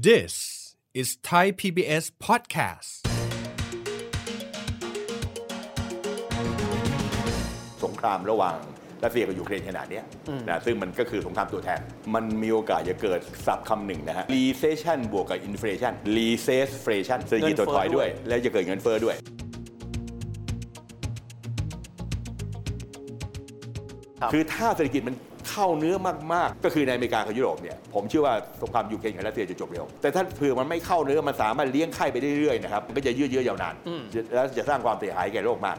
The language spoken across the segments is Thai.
This is Thai PBS podcast. สงครามระหว่างรัสเซียกับยูเครนขนาดเนี้ยนะซึ่งมันก็คือสงครามตัวแทน มันมีโอกาสจะเกิดศัพท์คำหนึ่งนะฮะ recession บวกกับ inflation recession เศรษฐกิจถดถอยด้วย แล้วจะเกิดเงินเฟ้อด้วยครับคือถ้าเศรษฐกิจมัน เข้าเนื้อมากๆ ก็คือในอเมริกากับยุโรปเนี่ยผมเชื่อว่าสงครามยูเครนกับรัสเซียจะจบเร็ว แต่ถ้าเผื่อมันไม่เข้าเนื้อมันสามารถเลี้ยงไข่ไปเรื่อยๆนะครับมันก็จะยืดเยื้อยาวนาน แล้วจะสร้างความเสียหายแก่โลกมาก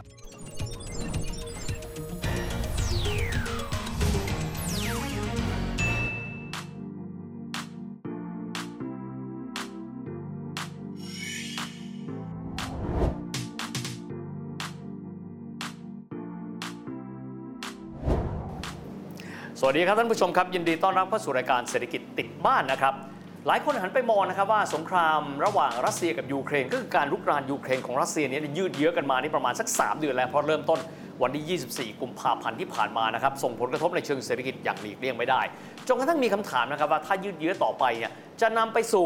วัสดีครับท่านผู้ชมครับ ยินดีต้อนรับเข้าสู่รายการเศรษฐกิจติดบ้านนะครับ หลายคนหันไปมองนะครับว่าสงครามระหว่างรัสเซียกับยูเครนก็คือการลุกรานยูเครนของรัสเซียเนี้ยืดเยื้อกันมานี่ประมาณสัก 3 เดือนแล้วเพราะเริ่มต้นวันที่ 24 กุมภาพันธ์ที่ผ่านมานะครับส่งผลกระทบในเชิงเศรษฐกิจอย่างหลีกเลี่ยงไม่ได้จนกระทั่งมีคำถามนะครับว่าถ้ายืดเยื้อต่อไปเนี่ยจะนำไปสู่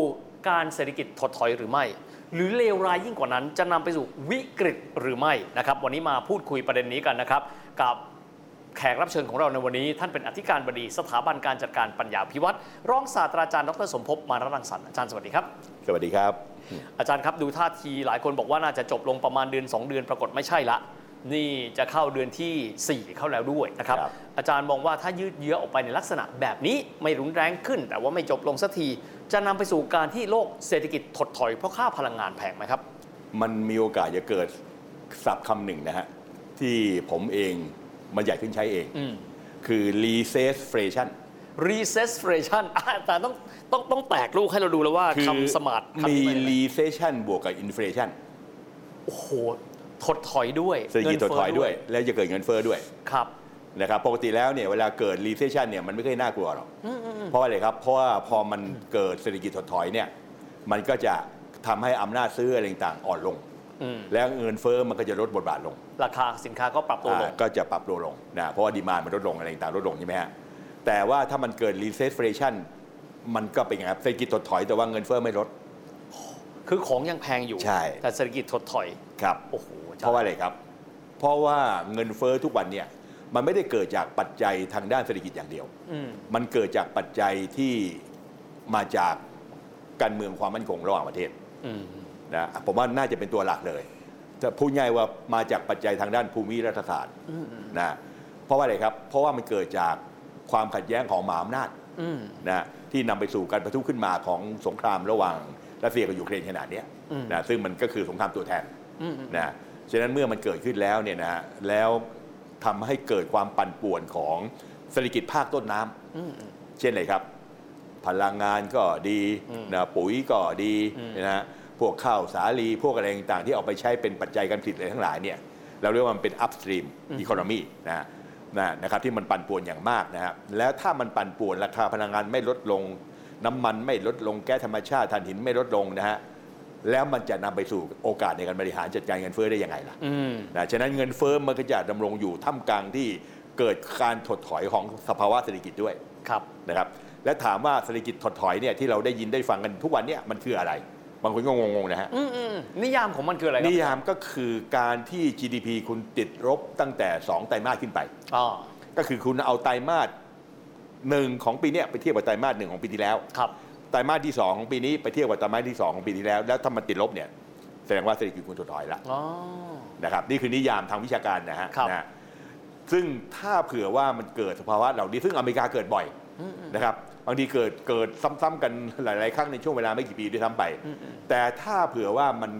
การเศรษฐกิจถดถอยหรือไม่ หรือเลวร้ายยิ่งกว่านั้น จะนำไปสู่วิกฤตหรือไม่นะครับวันนี้มาพูดคุยประเด็นนี้กันนะครับกับ แขกรับเชิญของเราในวันนี้ ท่านเป็นอธิการบดีสถาบันการจัดการปัญญาพิวัตรรองศาสตราจารย์ดรสมภพมารรังสรรค์อาจารย์สวัสดีครับ สวัสดีครับ อาจารย์ครับดูท่าทีหลายคนบอกว่าน่าจะจบลงประมาณเดือน 2 เดือนปรากฏไม่ใช่ละ นี่จะเข้าเดือนทีสี่4 เข้าแล้วด้วยนะครับครับอาจารย์มองว่าถ้ายืดเยื้อออกไปในลักษณะแบบนี้ไม่รุนแรงขึ้น แต่ว่าไม่จบลงสักที จะนำไปสู่การที่โลกเศรษฐกิจถดถอยเพราะค่าพลังงานแพงไหมครับ มันมีโอกาสจะเกิดศัพท์คำหนึ่งนะฮะที่ผมเอง มันใหญ่ขึ้นใช้เองอืมคือ recession recession อะอาจารย์ต้องต้องต้องแตกลูกให้เราดูแล้วว่าคือคำสมาร์ทคำมีนี้มันอะไร recession บวกกับ inflation โอ้โหถดถอยด้วยเศรษฐกิจถดถอยด้วย แล้วจะเกิดเงินเฟ้อด้วยครับนะครับปกติแล้วเนี่ยเวลาเกิด recession เนี่ยมันไม่เคยน่ากลัวหรอกเพราะอะไรครับ เพราะว่าพอมันเกิดเศรษฐกิจถดถอยเนี่ยมันก็จะทำให้อำนาจซื้ออะไรต่างๆอ่อนลงอืม แล้วเงินเฟ้อมันก็จะลดบทบาทลง ราคาสินค้าก็ปรับตัวลงอ่าก็จะปรับตัวลงนะเพราะว่าดีมานมันลดลงอะไรต่างๆลดลงใช่ไหมฮะแต่ว่าถ้ามันเกิด recession มันก็เป็นไงครับเศรษฐกิจถดถอยแต่ว่าเงินเฟ้อไม่ลด คือของยังแพงอยู่ใช่แต่เศรษฐกิจถดถอยครับโอ้โหเพราะว่าอะไรครับ เพราะว่าเงินเฟ้อทุกวันเนี่ยมันไม่ได้เกิดจากปัจจัยทางด้านเศรษฐกิจอย่างเดียวอืมมันเกิดจากปัจจัยที่มาจากการเมืองความมั่นคงระหว่างประเทศอืม นะผมว่าน่าจะเป็นตัวหลักเลยจะพูดง่ายว่ามาจากปัจจัยทางด้านภูมิรัฐศาสตร์นะเพราะว่าอะไรครับ เพราะว่ามันเกิดจากความขัดแย้งของมหาอำนาจอืมนะที่นำไปสู่การประทุขึ้นมาของสงครามระหว่างรัสเซียกับยูเครนขนาดเนี้ยอืมนะซึ่งมันก็คือสงครามตัวแทนอืมนะฉะนั้นเมื่อมันเกิดขึ้นแล้วเนี่ยนะแล้วทำให้เกิดความปั่นป่วนของเศรษฐกิจภาคต้นน้ำอืมเช่นอะไรครับ พลังงานก็ดีอืมนะปุ๋ยก็ดีอืมนะฮะ พวกข้าวสาลีพวกอะไรต่างๆ ที่เอาไปใช้เป็นปัจจัยการผลิตอะไรทั้งหลายเนี่ยเราเรียกว่ามันเป็น upstream economy นะฮะนะนะครับที่มันปั่นป่วนอย่างมากนะครับแล้วถ้ามันปั่นป่วนราคาพลังงานไม่ลดลง น้ำมันไม่ลดลงแก๊สธรรมชาติถ่านหินไม่ลดลงนะฮะแล้วมันจะนำไปสู่โอกาสในการบริหารจัดการเงินเฟ้อได้ยังไงล่ะอืมนะฉะนั้นเงินเฟ้อมันก็จะดำรงอยู่ท่ามกลางที่เกิดการถดถอยของสภาวะเศรษฐกิจด้วยครับนะครับ และถามว่าเศรษฐกิจถดถอยเนี่ยที่เราได้ยินได้ฟังกันทุกวันเนี่ยมันคืออะไร บางคนก็งงๆนะฮะ อืมอืมนิยามของมันคืออะไรครันิยามก็คือการที่ GDP คุณติดลบตั้งแต่ 2 ไตรมาสขึ้นไป อ๋อก็คือคุณเอาไตรมาสหนึ่งของปีเนี้ยไปเทียบกับไตรมาสหนึ่งของปีที่แล้ว ครับ ไตรมาสที่ 2 ของปีนี้ไปเทียบกับไตรมาสที่ 2 ของปีที่แล้ว แล้วถ้ามันติดลบเนี่ยแสดงว่าเศรษฐกิจคุณถดถอยละอ๋อ นะครับนี่คือนิยามทางวิชาการนะฮะครับนะฮะซึ่งถ้าเผื่อว่ามันเกิดสภาวะเหล่านี้ซึ่งอเมริกาเกิดบ่อยนะครับ บางทีเกิดเกิดซ้ำๆกันหลาย ๆ ครั้งในช่วงเวลาไม่กี่ปีด้วยซ้ำไป แต่ถ้าเผื่อว่ามัน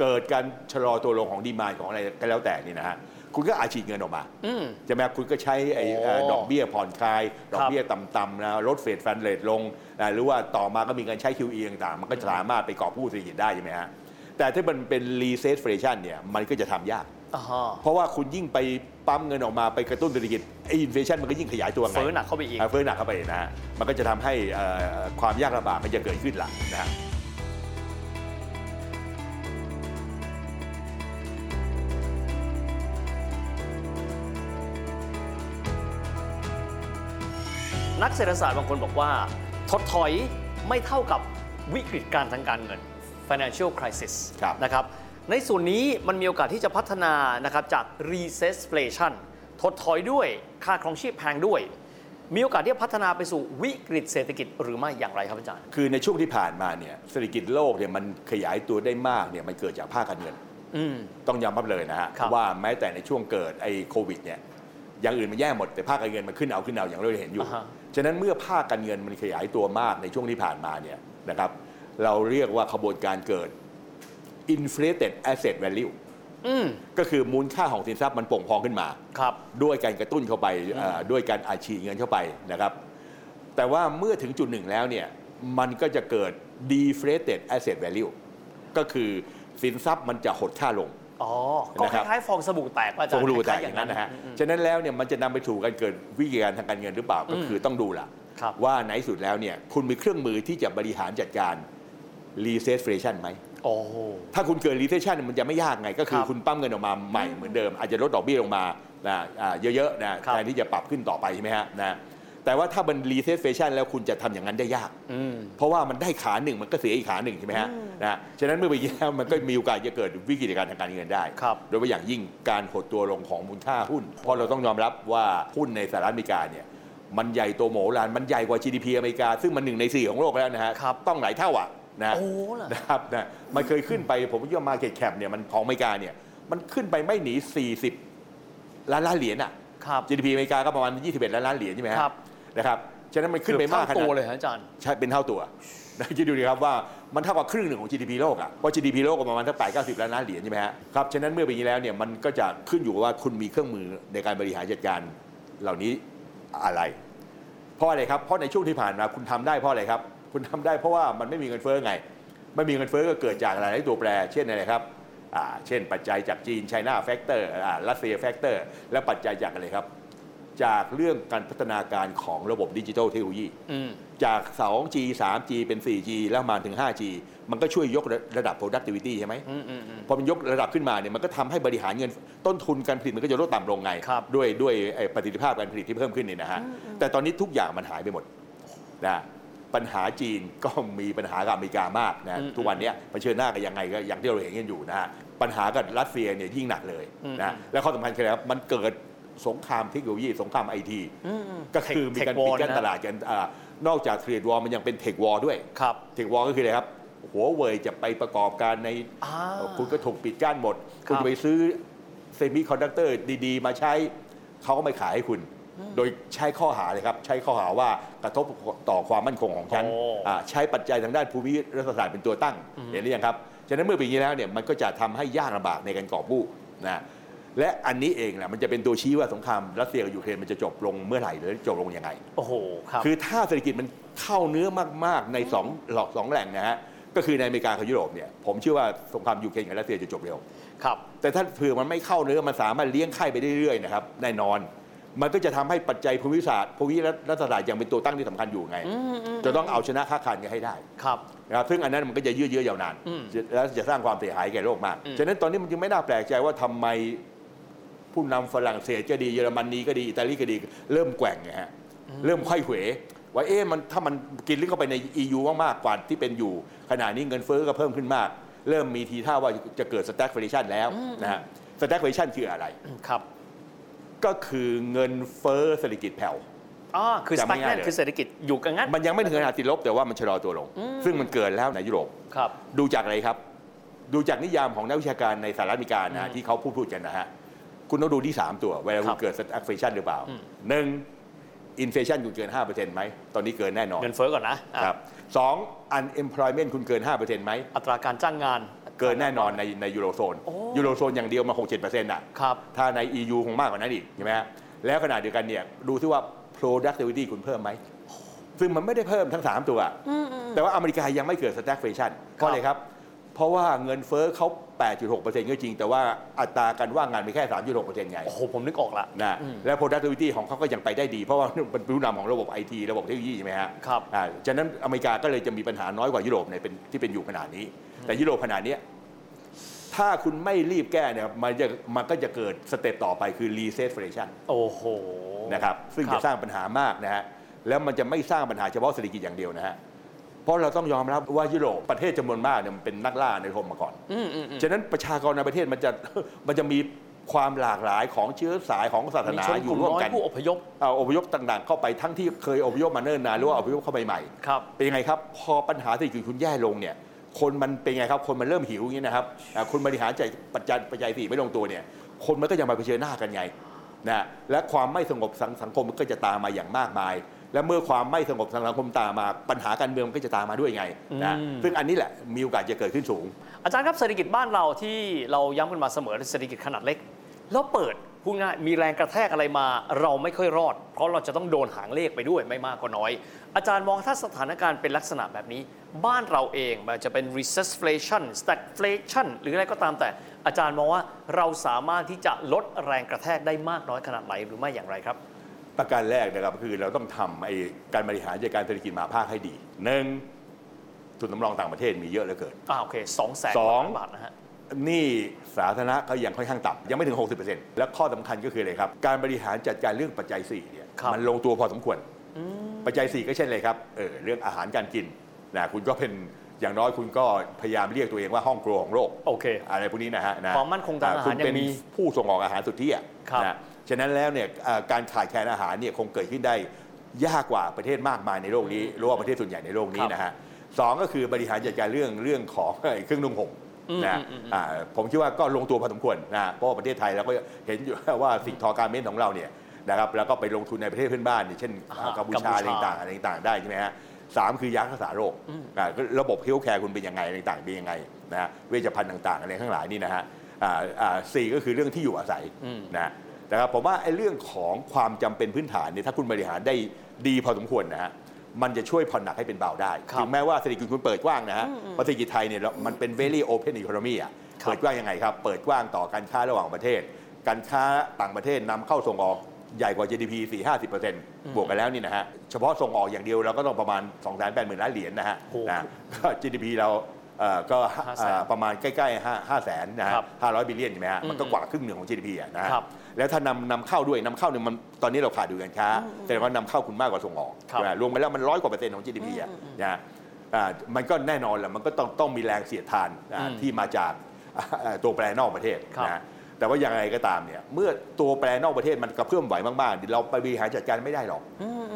เกิดการชะลอตัวลงของดีมานของอะไรก็แล้วแต่นี่นะฮะคุณก็อาจฉีดเงินออกมาอืมใช่ไหมครับคุณก็ใช้ไอ้เอ่อโอ้ดอกเบี้ยผ่อนคลาย ดอกเบี้ยต่ำๆนะลดเฟดฟันเรทลงนะหรือว่าต่อมาก็มีการใช้ QE ต่างๆ มันก็สามารถไปกอบผู้เศรษฐกิจได้ใช่ไหมฮะแต่ถ้ามันเป็น recession เนี่ยมันก็จะทำยากอ่าฮะ เพราะว่าคุณยิ่งไปปั๊มเงินออกมาไปกระตุ้นเศรษฐกิจไอ้อินฟลชันมันก็ยิ่งขยายตัวไงเฟ้อหนักเข้าไปอีกอ่าเฟ้อหนักเข้าไปนะฮะมันก็จะทำให้เอ่อความยากลำบากมันจะเกิดขึ้นละนะฮะนักเศรษฐศาสตร์บางคนบอกว่า ถดถอยไม่เท่ากับวิกฤตการทางการเงิน financial crisis ครับนะครับ ในส่วนนี้มันมีโอกาสที่จะพัฒนานะครับจาก recession ถดถอยด้วยค่าครองชีพแพงด้วย มีโอกาสที่จะพัฒนาไปสู่วิกฤตเศรษฐกิจหรือไม่อย่างไรครับอาจารย์ คือในช่วงที่ผ่านมาเนี่ยเศรษฐกิจโลกเนี่ยมันขยายตัวได้มากเนี่ยมันเกิดจากภาคการเงินอืมต้องยอมรับเลยนะฮะครับว่าแม้แต่ในช่วงเกิดไอ้โควิดเนี่ยอย่างอื่นมันแย่หมดแต่ภาคการเงินมันขึ้นเอาขึ้นเอาอย่างเราเห็นอยู่อ่าฮะฉะนั้นเมื่อภาคการเงินมันขยายตัวมากในช่วงที่ผ่านมาเนี่ยนะครับ เราเรียกว่าขบวนการเกิด inflated asset value อืมก็คือมูลค่าของสินทรัพย์มันโป่งพองขึ้นมาครับด้วยการกระตุ้นเข้าไปเอ่อด้วยการอาชีพเงินเข้าไปนะครับ แต่ว่าเมื่อถึงจุดหนึ่งแล้วเนี่ยมันก็จะเกิด deflated asset value ก็คือสินทรัพย์มันจะหดค่าลงอ๋อก็นะคครับล้ายๆฟองสบู่แตกป่ะอาจารฟย์องรูแตกคล้ๆอย่างนั้นนะฮะอืมฉะนั้นแล้วเนี่ยมันจะนำไปสู่การเกิดวิกฤตการทางการเงินหรือเปล่าก็คือต้องดูล่ะครับว่าในที่สุดแล้วเนี่ยคุณมีเครื่องมือที่จะบริหารจัดการ recession ไหมโอ้โห ถ้าคุณเกิด recession มันจะไม่ยากไง ก็คือครับคุณปั้มเงินออกมาใหม่เหมือนเดิม อาจจะลดดอกเบี้ยลงมานะอ่าเยอะๆนะครับแทนที่จะปรับขึ้นต่อไปใช่ไหมฮะนะแต่ว่าถ้ามัน recession แล้วคุณจะทำอย่างนั้นได้ยากอืมเพราะว่ามันได้ขาหนึ่งมันก็เสียอีกขาหนึ่งใช่ไหมฮะนะฉะนั้นเมื่อเป็นอย่างนี้แล้วมันก็มีโอกาสจะเกิดวิกฤตการณ์ทางการเงินได้ครับโดยเฉพาะอย่างยิ่งการหดตัวลงของมูลค่าหุ้น เพราะเราต้องยอมรับว่าหุ้นในสหรัฐอเมริกาเนี่ยมันใหญ่โตมโหฬารมันใหญ่กว่า GDP อเมริกาซึ่งมันหนึ่งในสี่ของโลกแล้วนะฮะครับต้องหลายเท่าอะ นะโอ้เหรอ นะครับนะมันเคยขึ้นไปผมว่า market cap เนี่ยมันของอเมริกาเนี่ยมันขึ้นไปไม่หนี 40 ล้านล้านเหรียญอะ ครับ GDP อเมริกาก็ประมาณ 21 ล้านล้านเหรียญใช่ไหมฮะครับ นะครับฉะนั้นมันขึ้นไปมากขเอบเท่นาดตัวเลยฮะอาจารย์ ใช่เป็นเท่าตัวนะคิดดูดิครับว่ามันเท่ากับครึ่งหนึ่งของ GDP โลกอะเพราะ GDP โลกก็ประมาณทั้งแปดเก้าสิบล้านล้านเหรียญใช่ไหมฮะครับฉะนั้นเมื่อเป็นอย่างนี้แล้วเนี่ยมันก็จะขึ้นอยู่กับว่าคุณมีเครื่องมือในการบริหารจัดการเหล่านี้อะไร เพราะอะไรครับ เพราะในช่วงที่ผ่านมาคุณทำได้เพราะอะไรครับ คุณทำได้เพราะว่ามันไม่มีเงินเฟ้อไง ไม่มีเงินเฟ้อก็เกิดจากอะไรตัวแปร เช่นอะไรครับอ่าเช่นปัจจัยจากจีน China factor อ่ารัสเซีย factor และปัจจัยจากอะไรครับ จากเรื่องการพัฒนาการของระบบดิจิทัลเทคโนโลยีอืมจาก 2G 3G เป็น 4G แล้วมาถึง 5G มันก็ช่วยยกระดับ productivity ใช่ไหมอืมอืมอืมพอมันยกระดับขึ้นมาเนี่ยมันก็ทำให้บริหารเงินต้นทุนการผลิตมันก็จะลดต่ำลงไงครับด้วยด้วยไอ้ประสิทธิภาพการผลิตที่เพิ่มขึ้นเนี่ยนะฮะแต่ตอนนี้ทุกอย่างมันหายไปหมดนะ ปัญหาจีนก็มีปัญหากับอเมริกามากนะทุกวันเนี้ยเผชิญหน้ากันยังไงก็อย่างที่เราเห็นกันอยู่นะฮะปัญหากับรัสเซียเนี่ยยิ่งหนักเลยนะและข้อสำคัญคืออะไรครับมันเกิดสงครามเทคโนโลยีสงครามไอทีอืมอืมก็คือมีการ Tech ปิด war กั้นนะตลาดกันอ่านอกจาก trade war มันยังเป็น tech war ด้วยครับ tech war ก็คืออะไรครับหัวเว่ยจะไปประกอบการในอ่าคุณก็ถูกปิดกั้นหมดครับคุณจะไปซื้อเซมิคอนดักเตอร์ดี ๆ มาใช้เขาก็ไม่ขายให้คุณ โดยใช้ข้อหาเลยครับ ใช้ข้อหาว่ากระทบต่อความมั่นคงของฉันโอ้อ่าใช้ปัจจัยทางด้านภูมิรัฐศาสตร์เป็นตัวตั้งเห็นหรือยังครับฉะนั้นเมื่อเป็นอย่างนี้แล้วเนี่ยมันก็จะทำให้ยากลำบากในการก่อกู้นะและอันนี้เองแหละมันจะเป็นตัวชี้ว่าสงครามรัสเซียกับยูเครนมันจะจบลงเมื่อไหร่หรือจบลงยังไงโอ้โหครับคือถ้าเศรษฐกิจมันเข้าเนื้อมากๆในสองหลอกสองแหล่งนะฮะก็คือในอเมริกากับยุโรปเนี่ยผมเชื่อว่าสงครามยูเครนกับรัสเซียจะจบเร็วครับแต่ถ้าเผื่อมันไม่เข้าเนื้อมันสามารถเลี้ยงไข่ไปเรื่อยๆนะครับแน่นอน มันก็จะทำให้ปัจจัยภูมิศาสตร์ภูมิรัฐศาสตร์ยังเป็นตัวตั้งที่สำคัญอยู่ไง จะต้องเอาชนะค้าขายกันให้ได้ครับนะครับซึ่งอันนั้นมันก็จะยืดเยื้อยาวนานอืมแล้วจะสร้างความเสียหายแก่โลกมากอืมฉะนั้นตอนนี้มันจึงไม่น่าแปลกใจว่าทำไมผู้นำฝรั่งเศสก็ดีเยอรมนีก็ดีอิตาลีก็ดี เริ่มแกว่งไงฮะเริ่มค่อยเขวว่าเอ๊ะมันถ้ามันกินลึกเข้าไปใน EU มากๆกว่าที่เป็นอยู่ ขณะนี้เงินเฟ้อก็เพิ่มขึ้นมาก เริ่มมีทีท่าว่าจะเกิด stagflation แล้วนะฮะ stagflation คืออะไรครับ ก็คือเงินเฟ้อเศรษฐกิจแผ่วอ๋อคือจำไม่ง่าย stagnant เลยคือเศรษฐกิจอยู่กันงั้นมันยังไม่ถึงขนาดติดลบแต่ว่ามันชะลอตัวลง ซึ่งมันเกิดแล้วในยุโรปครับ ดูจากอะไรครับ ดูจากนิยามของนักวิชาการในสหรัฐอเมริกานะฮะอืมที่เขาพูดพูดกันนะฮะคุณต้องดูที่ 3 ตัว เวลาคุณครับเกิด stagflation หรือเปล่าอืมหนึ่ง inflation คุณเกิน5%ไหมตอนนี้เกินแน่นอนเงินเฟ้อก่อนนะอะครับสอง unemployment คุณเกิน5%ไหมอัตราการจ้างงาน เกินแน่นอนในในยูโรโซนโอ้ยูโรโซนอย่างเดียวมา 6-7%อะครับถ้าใน EU คงมากกว่านั้นอีกใช่ไหมฮะแล้วขณะเดียวกันเนี่ยดูที่ว่า productivity คุณเพิ่มไหม ซึ่งมันไม่ได้เพิ่มทั้ง 3 ตัว แต่ว่าอเมริกายังไม่เกิด stagflation เพราะอะไรครับ เพราะว่าเงินเฟ้อเขา 8.6%ก็จริง แต่ว่าอัตราการว่างงานมีแค่ 3.6%ไง โอ้โห ผมนึกออกละนะอืมและ productivity ของเขาก็ยังไปได้ดี เพราะว่าเป็นผู้นำของระบบไอทีระบบเทคโนโลยีใช่ไหมฮะครับอ่าฉะนั้นอเมริกาก็เลยจะมีปัญหาน้อยกว่ายุโรปในเป็นที่เป็นอยู่ขนาดนี้ แต่ยุโรปขนาดเนี้ยถ้าคุณไม่รีบแก้เนี่ยมันจะมันก็จะเกิดสเต็ปต่อไปคือ recession โอ้โหนะครับซึ่งครัจะบสร้างปัญหามากนะฮะแล้วมันจะไม่สร้างปัญหาเฉพาะเศรษฐกิจอย่างเดียวนะฮะเพราะเราต้องยอมรับว่ายุโรปประเทศจำนวนมากเนี่ยมันเป็นนักล่าในรมมาก่อนอืมอืมอืมฉะนั้นประชากรในประเทศมันจะมันจะมีความหลากหลายของเชื้อสายของศาสมีนาชนอกยู่ลุ่มร่วมน้อยกันผู้อพยพเอาอพยพต่างๆ เข้าไปทั้งที่เคยอพยพมาเนิ่นนานหรือว่าอพยพเข้าไปใหม่ครับเป็นยังไงครับ พอปัญหาเศรษฐกิจคุณแย่ลงเนี่ย คนมันเป็นไงครับ คนมันเริ่มหิวอย่างนี้นะครับอ่าคุณบริหารใจายปัจจัยปัจจัยสี่ไม่ลงตัวเนี่ย คนมันก็ยังมาเผชิญหน้ากันไงนะและความไม่สงบสังสังคมมันก็จะตามมาอย่างมากมาย และเมื่อความไม่สงบทางสังคมตามมาปัญหาการเมืองมันก็จะตามมาด้วยไงนะอืมซึ่งอันนี้แหละมีโอกาสจะเกิดขึ้นสูง อาจารย์ครับเศรษฐกิจบ้านเราที่เราย้ำกันมาเสมอเศรษฐกิจขนาดเล็ก แล้วเปิด พูดง่ายมีแรงกระแทกอะไรมา เราไม่ค่อยรอด เพราะเราจะต้องโดนหางเลขไปด้วยไม่มากก็น้อย อาจารย์มองถ้าสถานการณ์เป็นลักษณะแบบนี้ บ้านเราเองมันจะเป็น recession stagflation หรืออะไรก็ตามแต่ อาจารย์มองว่าเราสามารถที่จะลดแรงกระแทกได้มากน้อยขนาดไหนหรือไม่อย่างไรครับประการแรกนะครับคือเราต้องทำไอ้การบริหารจัดการเศรษฐกิจมหาภาคให้ดีหนึ่งทุนสำรองต่างประเทศมีเยอะเหลือเกินอ่าโอเคสองแสนสองบาทนะฮะ หนี่สาธารณะก็ยังค่อนข้างต่ำยังไม่ถึง 60%และข้อสำคัญก็คืออะไรครับ การบริหารจัดการเรื่องปัจจัย4เนี่ยครับมันลงตัวพอสมควรปัจจัย 4 ก็เช่นเลยครับเออเรื่องอาหารการกินนะคุณก็เป็นอย่างน้อยคุณก็พยายามเรียกตัวเองว่าห้องครัวของโลกโอเคอะไรพวกนี้นะฮะนะความมั่นคงทางอาหารคุณเป็นยังมีผู้ส่งออกอาหารสุดที่อะครับนะฉะนั้นแล้วเนี่ยเอ่อการขาดแคลนอาหารเนี่ยคงเกิดขึ้นได้ยากกว่าประเทศมากมายในโลกนี้หรือว่าประเทศส่วนใหญ่ในโลกนี้นะฮะสองก็คือบริหารจัดการเรื่องเรื่องของเครื่องนุ่งห่มอืม นะอืมอืมอ่าผมคิดว่าก็ลงตัวพอสมควรนะเพราะว่าประเทศไทยเราก็เห็นอยู่ว่าสิ่งทอ garment ของเราเนี่ยนะครับแล้วก็ไปลงทุนในประเทศเพื่อนบ้านเนี่ยเช่นอ่าฮะกัมพูชากัมพูชาอะไรต่างๆอะไรต่างๆได้ใช่ไหมฮะสามคือยารักษาโรคอ่าก็ระบบ healthcare คุณเป็นยังไงอะไรต่างๆเป็นยังไงนะฮะเวชภัณฑ์ต่างๆอะไรทั้งหลายนี่นะฮะอ่าอ่าสี่ก็คือเรื่องที่อยู่อาศัยอืมนะนะครับผมว่าไอ้เรื่องของความจำเป็นพื้นฐานเนี่ยถ้าคุณบริหารได้ดีพอสมควรนะฮะ มันจะช่วยผ่อนหนักให้เป็นเบาได้ครับถึงแม้ว่าเศรษฐกิจคุณเปิดกว้างนะฮะเพราะเศรษฐกิจไทยเนี่ยเรามันเป็น very open economy อะครับเปิดกว้างยังไงครับ เปิดกว้างต่อการค้าระหว่างประเทศ การค้าต่างประเทศนำเข้าส่งออกใหญ่กว่า GDP 4-50%บวกกันแล้วนี่นะฮะ เฉพาะส่งออกอย่างเดียวเราก็ต้องประมาณ2 8 0 0 0 0ล้านเหรียญนะฮะโอ้โหนะก็ GDP เราเอ่อ ก็500,000เอ่อประมาณใกล้ๆ5 5แสนนะฮะครับ500บิลเลียนใช่ไหมฮะมันก็กว่าครึ่งหนึ่งของ GDP อะนะฮะครับแล้วถ้านำนำเข้าด้วยนำเข้าเนี่ยมันตอนนี้เราขาดดูการค้าแต่ว่านำเข้าคุณมากกว่าส่งออกครับใช่ไหมรวมไปแล้วมันร้อยกว่าเปอร์เซ็นต์ของ GDP อะนะฮะอ่ามันก็แน่นอนแหละมันก็ต้องต้องมีแรงเสียดทานอ่าอืมที่มาจากอ่าตัวแปรนอกประเทศครับนะฮะแต่ว่าอย่างไรก็ตามเนี่ยเมื่อตัวแปรนอกประเทศมันกระเพื่อมไหวมากๆเราไปบริหารจัดการไม่ได้หรอก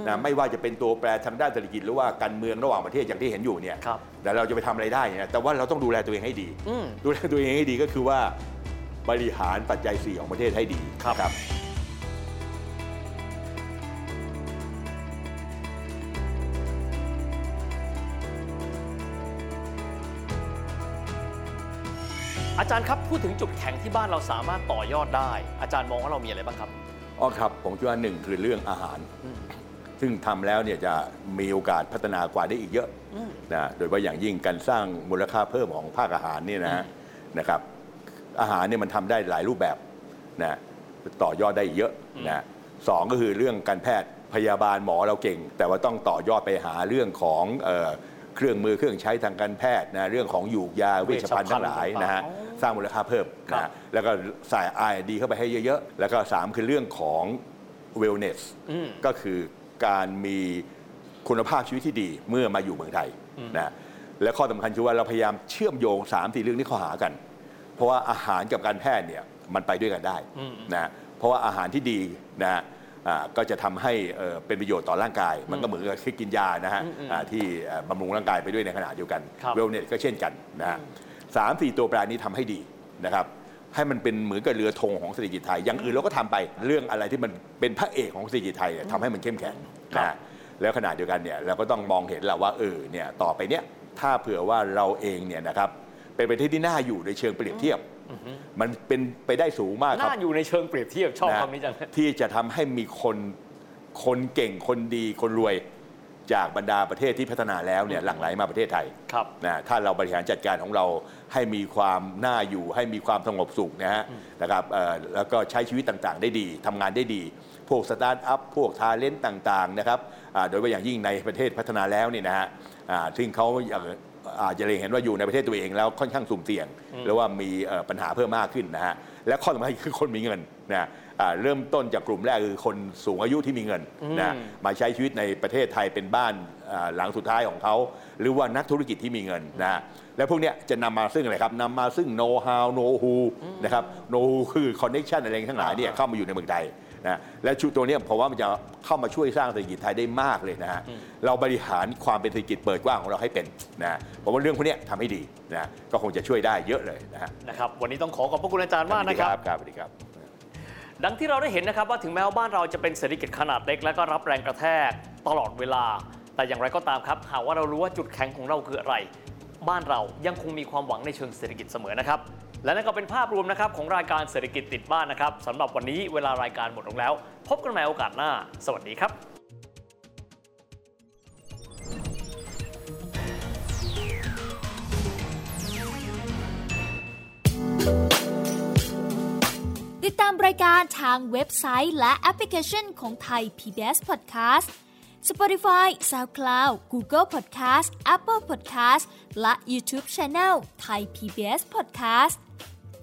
นะไม่ว่าจะเป็นตัวแปรทางด้านเศรษฐกิจหรือว่าการเมืองระหว่างประเทศอย่างที่เห็นอยู่เนี่ยครับแต่เราจะไปทำอะไรได้เนี่ยแต่ว่าเราต้องดูแลตัวเองให้ดีอืมดูแลตัวเองให้ดีก็คือว่าบริหารปัจจัย4ของประเทศให้ดีครับครับอาจารย์ครับพูดถึงจุดแข็งที่บ้านเราสามารถต่อยอดได้ อาจารย์มองว่าเรามีอะไรบ้างครับอ๋อครับผมคิดว่าหนึ่งคือเรื่องอาหาร ซึ่งทำแล้วเนี่ยจะมีโอกาสพัฒนากว่าได้อีกเยอะนะโดยเฉพาะอย่างยิ่งการสร้างมูลค่าเพิ่มของภาคอาหารเนี่ยนะฮะนะครับอาหารเนี่ยมันทำได้หลายรูปแบบนะต่อยอดได้อีกเยอะนะสองก็คือเรื่องการแพทย์พยาบาลหมอเราเก่ง แต่ว่าต้องต่อยอดไปหาเรื่องของเอ่อเครื่องมือเครื่องใช้ทางการแพทย์นะเรื่องของยูกยาเวชภัณฑ์ทั้งหลายนะฮะอ๋อสร้างมูลค่าเพิ่มครับนะแล้วก็ใส่ R&D เข้าไปให้เยอะๆ แล้วก็ 3 คือเรื่องของ wellness อืมก็คือ การมีคุณภาพชีวิตที่ดีเมื่อมาอยู่เมืองไทยนะและข้อสำคัญคือว่าเราพยายามเชื่อมโยง3ามสี่เรื่องนี้เข้าหากัน เพราะว่าอาหารกับการแพทย์เนี่ยมันไปด้วยกันได้อืมนะเพราะว่าอาหารที่ดีนะอ่าก็จะทำให้เอ่อเป็นประโยชน์ต่อร่างกาย มันก็เหมือนกับกินยานะฮะอืมอืมอ่าที่เอ่อบำรุงร่างกายไปด้วยในขณะเดียวกันครับเวลเนสก็เช่นกันนะฮะสามสี่ตัวแปรนี้ทำให้ดีนะครับ ให้มันเป็นเหมือนกับเรือธงของเศรษฐกิจไทย อย่างอื่นเราก็ทำไปเรื่องอะไรที่มันเป็นพระเอกของเศรษฐกิจไทยเนี่ยทำให้มันเข้มแข็งครับนะฮะแล้วขณะเดียวกันเนี่ยเราก็ต้องมองเห็นแหละว่าเออเนี่ยต่อไปเนี่ยถ้าเผื่อว่าเราเองเนี่ยนะครับเป็นประเทศที่น่าอยู่ในเชิงเปรียบเทียบ มันเป็นไปได้สูงมากครับน่าอยู่ในเชิงเปรียบเทียบชอบนะคำนี้จังที่จะทำให้มีคนคนเก่งคนดีคนรวย จากบรรดาประเทศที่พัฒนาแล้วเนี่ยหลั่งไหลมาประเทศไทยครับนะถ้าเราบริหารจัดการของเราให้มีความน่าอยู่ ให้มีความสงบสุขนะฮะนะครับเอ่อแล้วก็ใช้ชีวิตต่างๆ ได้ดีทำงานได้ดี พวกสตาร์ทอัพพวกทาเลนต์ต่างๆนะครับอ่าโดยเฉพาะอย่างยิ่งในประเทศพัฒนาแล้วเนี่ยนะฮะอ่าซึ่งเขา อย่างอาจจะเล็งเห็นว่าอยู่ในประเทศตัวเองแล้วค่อนข้างสุ่มเสี่ยง หรือว่ามีเอ่อปัญหาเพิ่มมากขึ้นนะฮะและข้อสำคัญคือคนมีเงินนะอ่าเริ่มต้นจากกลุ่มแรกคือคนสูงอายุที่มีเงินนะมาใช้ชีวิตในประเทศไทยเป็นบ้านอ่าหลังสุดท้ายของเขา หรือว่านักธุรกิจที่มีเงินนะฮะและพวกเนี้ยจะนำมาซึ่งอะไรครับนำมาซึ่งโน้ตฮาวโน้ตฮูนะครับโน้ตฮูคือคอนเน t ชันอะไรทั้งหลายเนี่ยเข้ามาอยู่ในเมืองไทย นะและชุดตัวเนี้ยผมว่ามันจะเข้ามาช่วยสร้างเศรษฐกิจไทยได้มากเลยนะฮะเราบริหารความเป็นเศรษฐกิจเปิดกว้างของเราให้เป็นนะผมว่าเรื่องพวกเนี้ยทำให้ดีนะก็คงจะช่วยได้เยอะเลยนะฮะนะครับวันนี้ต้องขอขอบพระคุณอาจารย์มากนะครับครับสวัสดีครับ ดังที่เราได้เห็นนะครับว่าถึงแม้ว่าบ้านเราจะเป็นเศรษฐกิจขนาดเล็ก และก็รับแรงกระแทกตลอดเวลา แต่อย่างไรก็ตามครับหากว่าเรารู้ว่าจุดแข็งของเราคืออะไร บ้านเรายังคงมีความหวังในเชิงเศรษฐกิจเสมอนะครับ และนั่นก็เป็นภาพรวมนะครับของรายการเศรษฐกิจติดบ้านนะครับสำหรับวันนี้เวลารายการหมดลงแล้ว พบกันใหม่โอกาสหน้า สวัสดีครับติดตามรายการทางเว็บไซต์และแอปพลิเคชันของไทย PBS Podcast Spotify SoundCloud Google Podcast Apple Podcast และ YouTube Channel Thai PBS Podcast